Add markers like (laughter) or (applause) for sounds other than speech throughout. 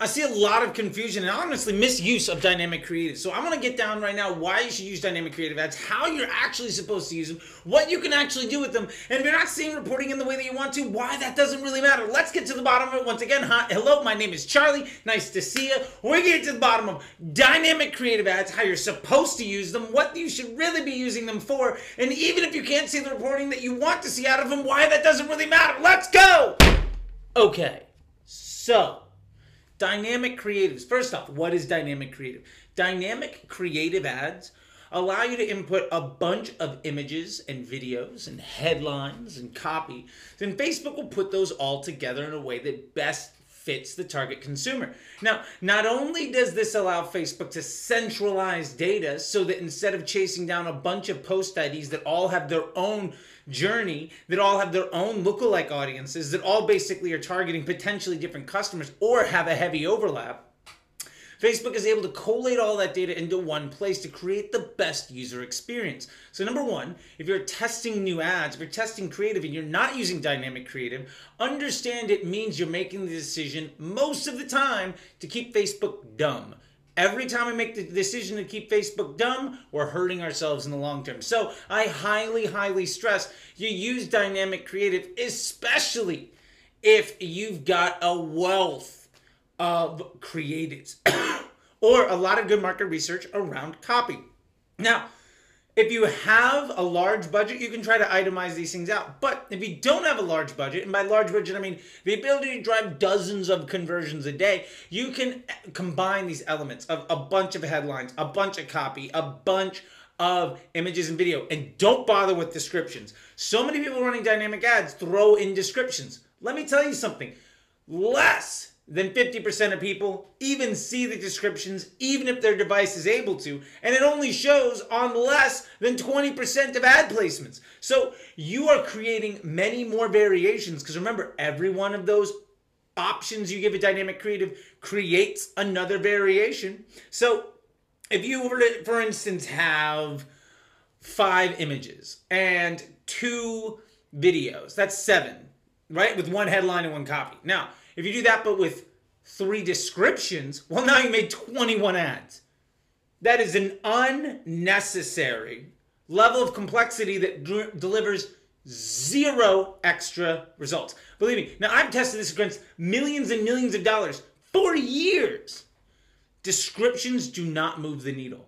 I see a lot of confusion and honestly misuse of dynamic creative. So I'm going to get down right now why you should use dynamic creative ads, how you're actually supposed to use them, what you can actually do with them, and if you're not seeing reporting in the way that you want to, why that doesn't really matter. Let's get to the bottom of it once again. Hi, hello, my name is Charlie. Nice to see you. We're getting to the bottom of dynamic creative ads, how you're supposed to use them, what you should really be using them for, and even if you can't see the reporting that you want to see out of them, why that doesn't really matter. Let's go. Okay. So, Dynamic creatives. First off, what is dynamic creative? Dynamic creative ads allow you to input a bunch of images and videos and headlines and copy. Then Facebook will put those all together in a way that best fits the target consumer. Now, not only does this allow Facebook to centralize data so that instead of chasing down a bunch of post IDs that all have their own journey, that all have their own lookalike audiences, that all basically are targeting potentially different customers or have a heavy overlap, Facebook is able to collate all that data into one place to create the best user experience. So, number one, if you're testing new ads, if you're testing creative and you're not using dynamic creative, understand it means you're making the decision most of the time to keep Facebook dumb. Every time we make the decision to keep Facebook dumb, we're hurting ourselves in the long term. So I highly, highly stress you use dynamic creative, especially if you've got a wealth of creatives (coughs) or a lot of good market research around copy. Now, if you have a large budget, you can try to itemize these things out. But if you don't have a large budget, and by large budget, I mean the ability to drive dozens of conversions a day, you can combine these elements of a bunch of headlines, a bunch of copy, a bunch of images and video, and don't bother with descriptions. So many people running dynamic ads throw in descriptions. Let me tell you something less than 50% of people even see the descriptions, even if their device is able to, and it only shows on less than 20% of ad placements. So you are creating many more variations because remember, every one of those options you give a dynamic creative creates another variation. So if you were to, for instance, have five images and two videos, that's seven, right? With one headline and one copy. Now, if you do that, but with three descriptions, well, now you made 21 ads. That is an unnecessary level of complexity that delivers zero extra results. Believe me, now I've tested this against millions and millions of dollars for years. Descriptions do not move the needle.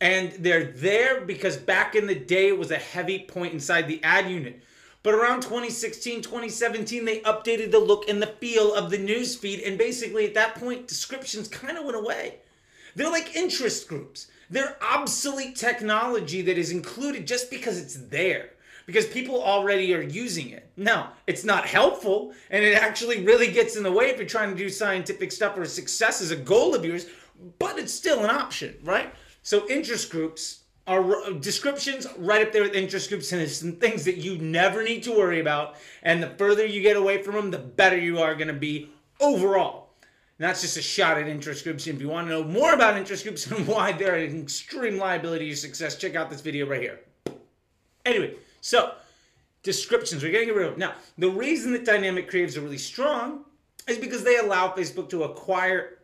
And they're there because back in the day it was a heavy point inside the ad unit. But around 2016, 2017, they updated the look and the feel of the news feed. And basically, at that point, descriptions kind of went away. They're like interest groups. They're obsolete technology that is included just because it's there, because people already are using it. Now, it's not helpful, and it actually really gets in the way if you're trying to do scientific stuff or success is a goal of yours, but it's still an option, right? So, interest groups are uh, descriptions right up there with interest groups and some things that you never need to worry about. And the further you get away from them, the better you are going to be overall. And that's just a shot at interest groups. And if you want to know more about interest groups (laughs) and why they're an extreme liability to success, check out this video right here. Anyway, so descriptions, we're getting rid of. Now, the reason that dynamic creatives are really strong is because they allow Facebook to acquire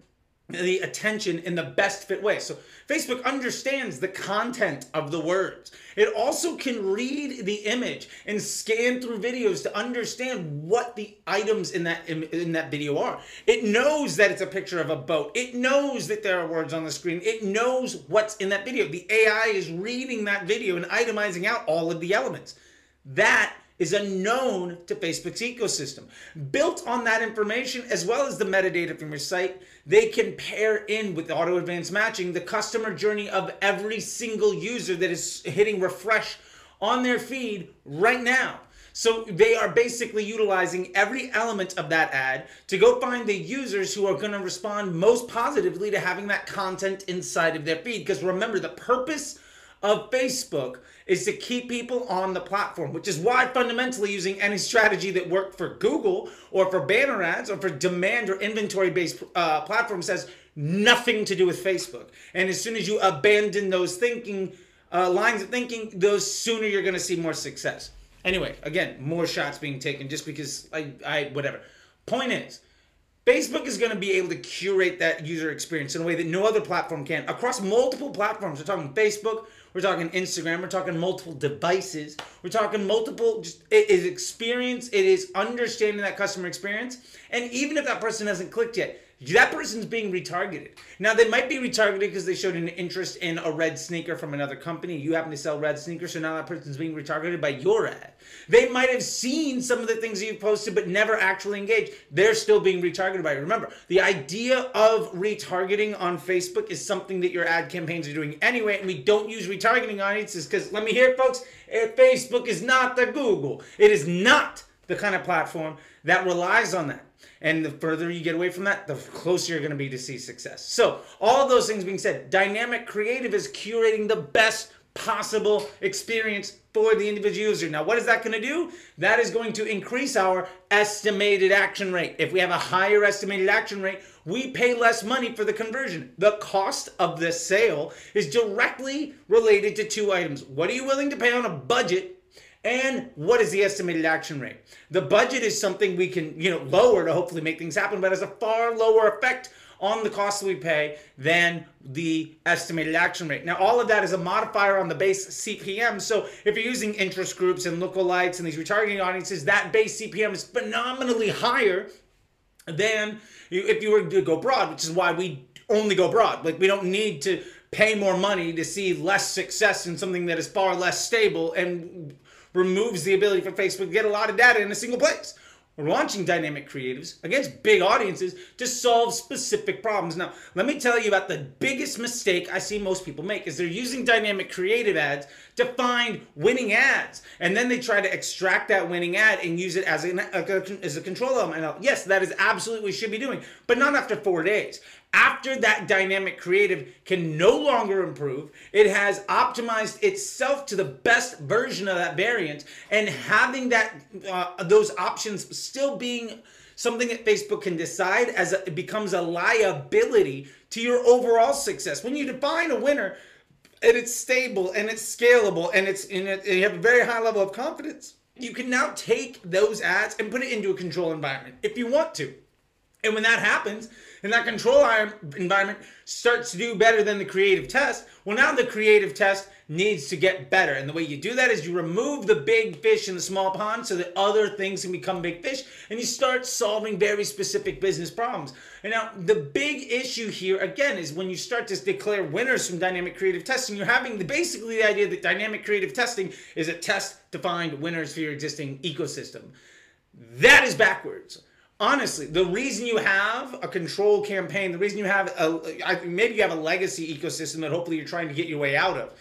the attention in the best fit way. So Facebook understands the content of the words. It also can read the image and scan through videos to understand what the items in that in that video are. It knows that it's a picture of a boat. It knows that there are words on the screen. It knows what's in that video. The AI is reading that video and itemizing out all of the elements. That is unknown to Facebook's ecosystem. Built on that information, as well as the metadata from your site, they can pair in with auto advanced matching the customer journey of every single user that is hitting refresh on their feed right now. So they are basically utilizing every element of that ad to go find the users who are going to respond most positively to having that content inside of their feed. Because remember, the purpose of Facebook is to keep people on the platform, which is why fundamentally using any strategy that worked for Google or for banner ads or for demand or inventory based uh, platforms has nothing to do with Facebook. And as soon as you abandon those thinking uh, lines of thinking, those sooner you're going to see more success. Anyway, again, more shots being taken just because I, I whatever. Point is, Facebook is going to be able to curate that user experience in a way that no other platform can across multiple platforms. We're talking Facebook, we're talking Instagram, we're talking multiple devices, we're talking multiple. Just it is experience, it is understanding that customer experience, and even if that person hasn't clicked yet, that person's being retargeted. Now they might be retargeted because they showed an interest in a red sneaker from another company. You happen to sell red sneakers, so now that person's being retargeted by your ad. They might have seen some of the things you've posted but never actually engaged. They're still being retargeted by you. Remember, the idea of retargeting on Facebook is something that your ad campaigns are doing anyway, and we don't use retargeting audiences because let me hear it, folks. Eh, Facebook is not the Google. It is not the kind of platform that relies on that. And the further you get away from that, the closer you're going to be to see success. So, all those things being said, dynamic creative is curating the best possible experience for the individual user. Now, what is that going to do? That is going to increase our estimated action rate. If we have a higher estimated action rate, we pay less money for the conversion. The cost of the sale is directly related to two items. What are you willing to pay on a budget and what is the estimated action rate? The budget is something we can, you know, lower to hopefully make things happen, but has a far lower effect on the cost we pay than the estimated action rate. Now, all of that is a modifier on the base CPM. So if you're using interest groups and lookalikes and these retargeting audiences, that base CPM is phenomenally higher than if you were to go broad, which is why we only go broad. Like we don't need to pay more money to see less success in something that is far less stable and removes the ability for Facebook to get a lot of data in a single place. We're launching dynamic creatives against big audiences to solve specific problems. Now, let me tell you about the biggest mistake I see most people make is they're using dynamic creative ads to find winning ads. And then they try to extract that winning ad and use it as, a, as a control element. Yes, that is absolutely what should be doing, but not after four days after that dynamic creative can no longer improve, it has optimized itself to the best version of that variant, and having that uh, those options still being something that Facebook can decide as it becomes a liability to your overall success. When you define a winner, and it's stable and it's scalable and it's it, and you have a very high level of confidence, you can now take those ads and put it into a control environment if you want to. And when that happens, and that control environment starts to do better than the creative test, well, now the creative test needs to get better. And the way you do that is you remove the big fish in the small pond so that other things can become big fish and you start solving very specific business problems. And now the big issue here again is when you start to declare winners from dynamic creative testing, you're having the basically the idea that dynamic creative testing is a test to find winners for your existing ecosystem. That is backwards honestly, the reason you have a control campaign, the reason you have a maybe you have a legacy ecosystem that hopefully you're trying to get your way out of.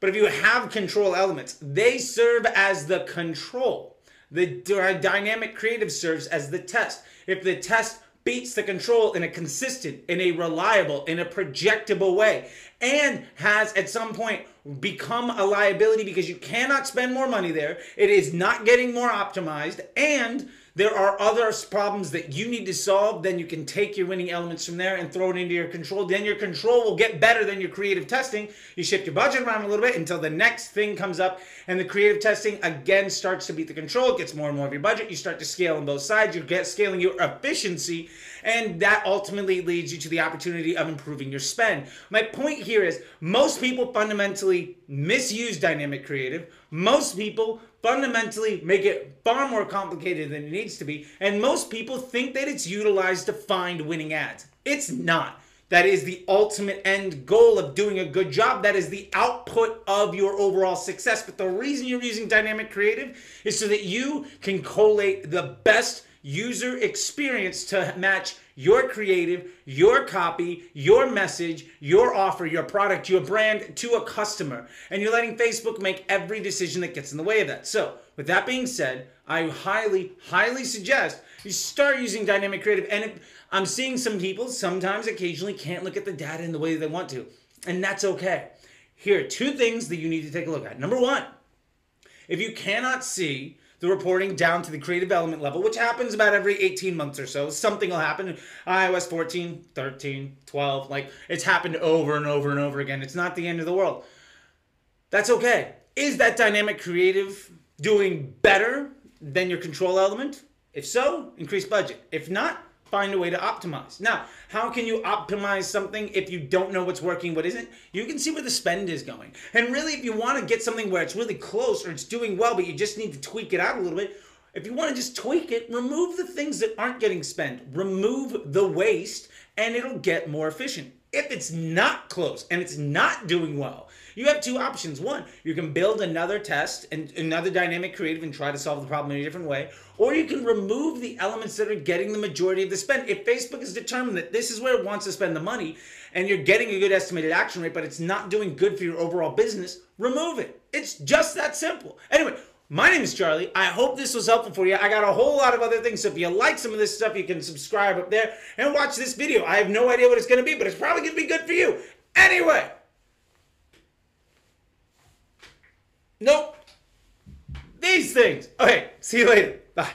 But if you have control elements, they serve as the control. The dynamic creative serves as the test. If the test beats the control in a consistent, in a reliable, in a projectable way, and has at some point become a liability because you cannot spend more money there, it is not getting more optimized, and there are other problems that you need to solve, then you can take your winning elements from there and throw it into your control. Then your control will get better than your creative testing. You shift your budget around a little bit until the next thing comes up, and the creative testing again starts to beat the control. It gets more and more of your budget. You start to scale on both sides. You get scaling your efficiency, and that ultimately leads you to the opportunity of improving your spend. My point here is most people fundamentally misuse dynamic creative. Most people fundamentally make it far more complicated than it needs to be. And most people think that it's utilized to find winning ads. It's not. That is the ultimate end goal of doing a good job. That is the output of your overall success. But the reason you're using dynamic creative is so that you can collate the best user experience to match your creative, your copy, your message, your offer, your product, your brand to a customer. And you're letting Facebook make every decision that gets in the way of that. So, with that being said, I highly, highly suggest you start using dynamic creative. And I'm seeing some people sometimes, occasionally, can't look at the data in the way they want to. And that's okay. Here are two things that you need to take a look at. Number one, if you cannot see the reporting down to the creative element level, which happens about every 18 months or so. Something will happen. iOS 14, 13, 12, like it's happened over and over and over again. It's not the end of the world. That's okay. Is that dynamic creative doing better than your control element? If so, increase budget. If not, find a way to optimize. Now, how can you optimize something if you don't know what's working, what isn't? You can see where the spend is going. And really, if you want to get something where it's really close or it's doing well, but you just need to tweak it out a little bit, if you want to just tweak it, remove the things that aren't getting spent, remove the waste, and it'll get more efficient. If it's not close and it's not doing well, you have two options. One, you can build another test and another dynamic creative and try to solve the problem in a different way, or you can remove the elements that are getting the majority of the spend. If Facebook is determined that this is where it wants to spend the money and you're getting a good estimated action rate, but it's not doing good for your overall business, remove it. It's just that simple. Anyway, my name is Charlie. I hope this was helpful for you. I got a whole lot of other things. So if you like some of this stuff, you can subscribe up there and watch this video. I have no idea what it's going to be, but it's probably going to be good for you. Anyway. Nope. These things. Okay, see you later.